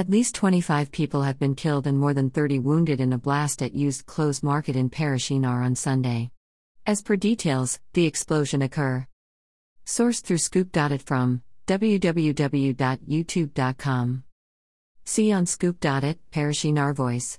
At least 25 people have been killed and more than 30 wounded in a blast at used clothes market in Parachinar on Sunday. As per details, the explosion occurred. Sourced through Scoop.it from www.youtube.com. See on Scoop.it, Parachinar Voice.